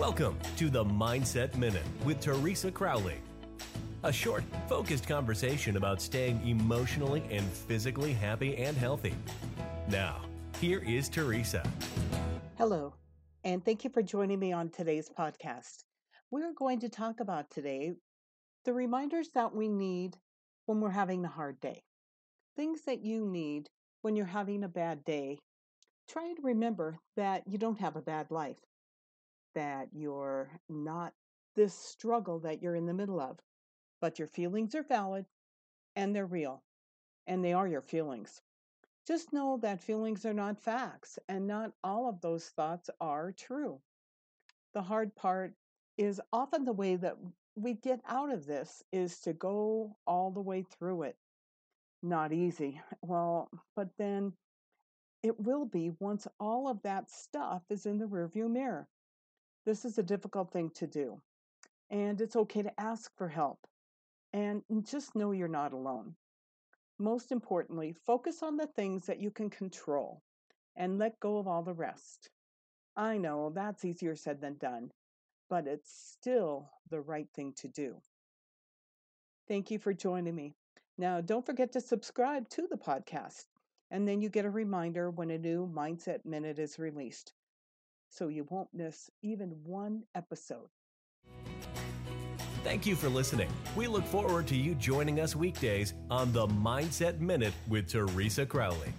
Welcome to the Mindset Minute with Teresa Crowley. A short, focused conversation about staying emotionally and physically happy and healthy. Now, here is Teresa. Hello, and thank you for joining me on today's podcast. We're going to talk about today the reminders that we need when we're having a hard day. Things that you need when you're having a bad day. Try and remember that you don't have a bad life that you're not this struggle that you're in the middle of, but your feelings are valid and they're real, and they are your feelings. Just know that feelings are not facts, and not all of those thoughts are true. The hard part is often the way that we get out of this is to go all the way through it. Not easy. Well, but then it will be once all of that stuff is in the rearview mirror. This is a difficult thing to do. And it's okay to ask for help. And just know you're not alone. Most importantly, focus on the things that you can control and let go of all the rest. I know that's easier said than done, but it's still the right thing to do. Thank you for joining me. Now, don't forget to subscribe to the podcast, and then you get a reminder when a new Mindset Minute is released so you won't miss even one episode. Thank you for listening. We look forward to you joining us weekdays on the Mindset Minute with Teresa Crowley.